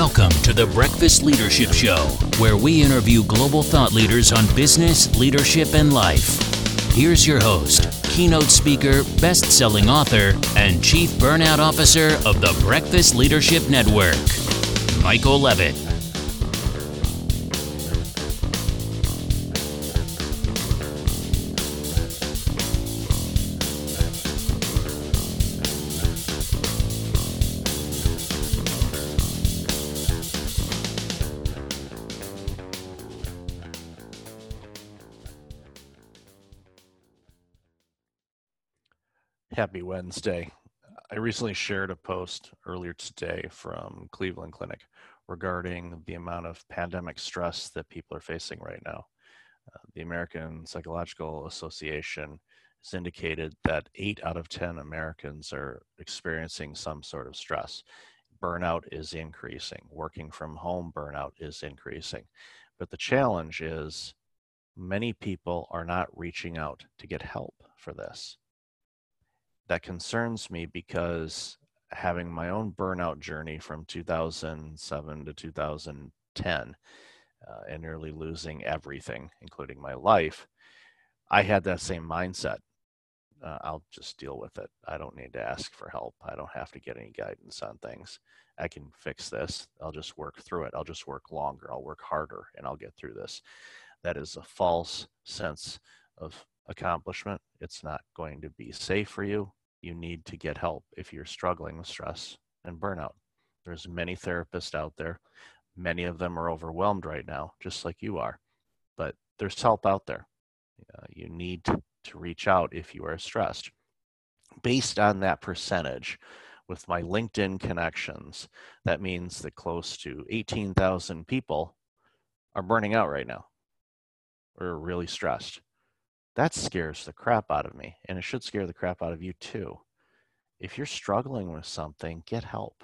Welcome to the Breakfast Leadership Show, where we interview global thought leaders on business, leadership, and life. Here's your host, keynote speaker, best selling author, and chief burnout officer of the Breakfast Leadership Network, Michael Levitt. Happy Wednesday. I recently shared a post earlier today from Cleveland Clinic regarding the amount of pandemic stress that people are facing right now. Uh, the American Psychological Association has indicated that eight out of 10 Americans are experiencing some sort of stress. Burnout is increasing, working from home burnout is increasing. But the challenge is many people are not reaching out to get help for this that concerns me because having my own burnout journey from 2007 to 2010 uh, and nearly losing everything, including my life, I had that same mindset. Uh, I'll just deal with it. I don't need to ask for help. I don't have to get any guidance on things. I can fix this. I'll just work through it. I'll just work longer. I'll work harder and I'll get through this. That is a false sense of accomplishment. It's not going to be safe for you you need to get help if you're struggling with stress and burnout. There's many therapists out there. Many of them are overwhelmed right now, just like you are. But there's help out there. Uh, you need to, reach out if you are stressed. Based on that percentage, with my LinkedIn connections, that means that close to 18,000 people are burning out right now or really stressed. That scares the crap out of me, and it should scare the crap out of you too. If you're struggling with something, get help.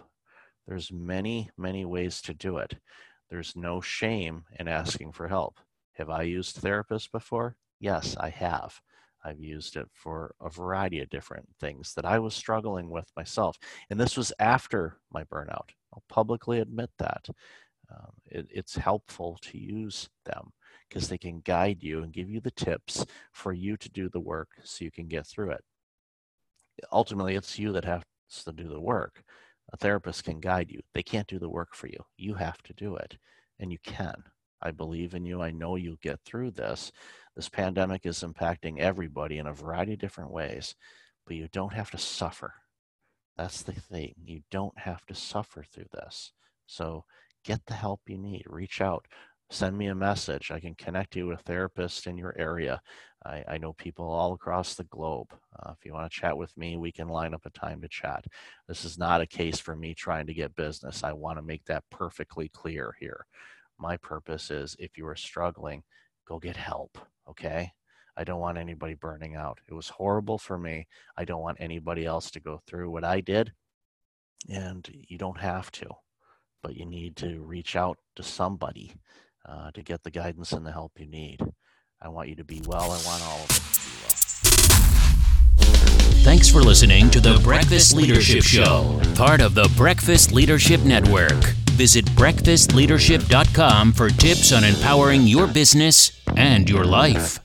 There's many, many ways to do it. There's no shame in asking for help. Have I used therapists before? Yes, I have. I've used it for a variety of different things that I was struggling with myself. And this was after my burnout. I'll publicly admit that. Um, it, it's helpful to use them because they can guide you and give you the tips for you to do the work so you can get through it. Ultimately, it's you that has to do the work. A therapist can guide you. They can't do the work for you. You have to do it, and you can. I believe in you. I know you'll get through this. This pandemic is impacting everybody in a variety of different ways, but you don't have to suffer. That's the thing. You don't have to suffer through this. So get the help you need. Reach out send me a message. I can connect you with therapists in your area. I, I know people all across the globe. Uh, if you want to chat with me, we can line up a time to chat. This is not a case for me trying to get business. I want to make that perfectly clear here. My purpose is if you are struggling, go get help, okay? I don't want anybody burning out. It was horrible for me. I don't want anybody else to go through what I did. And you don't have to, but you need to reach out to somebody uh, to get the guidance and the help you need. I want you to be well. I want all of us to be well. Thanks for listening to the Breakfast Leadership Show, part of the Breakfast Leadership Network. Visit breakfastleadership.com for tips on empowering your business and your life.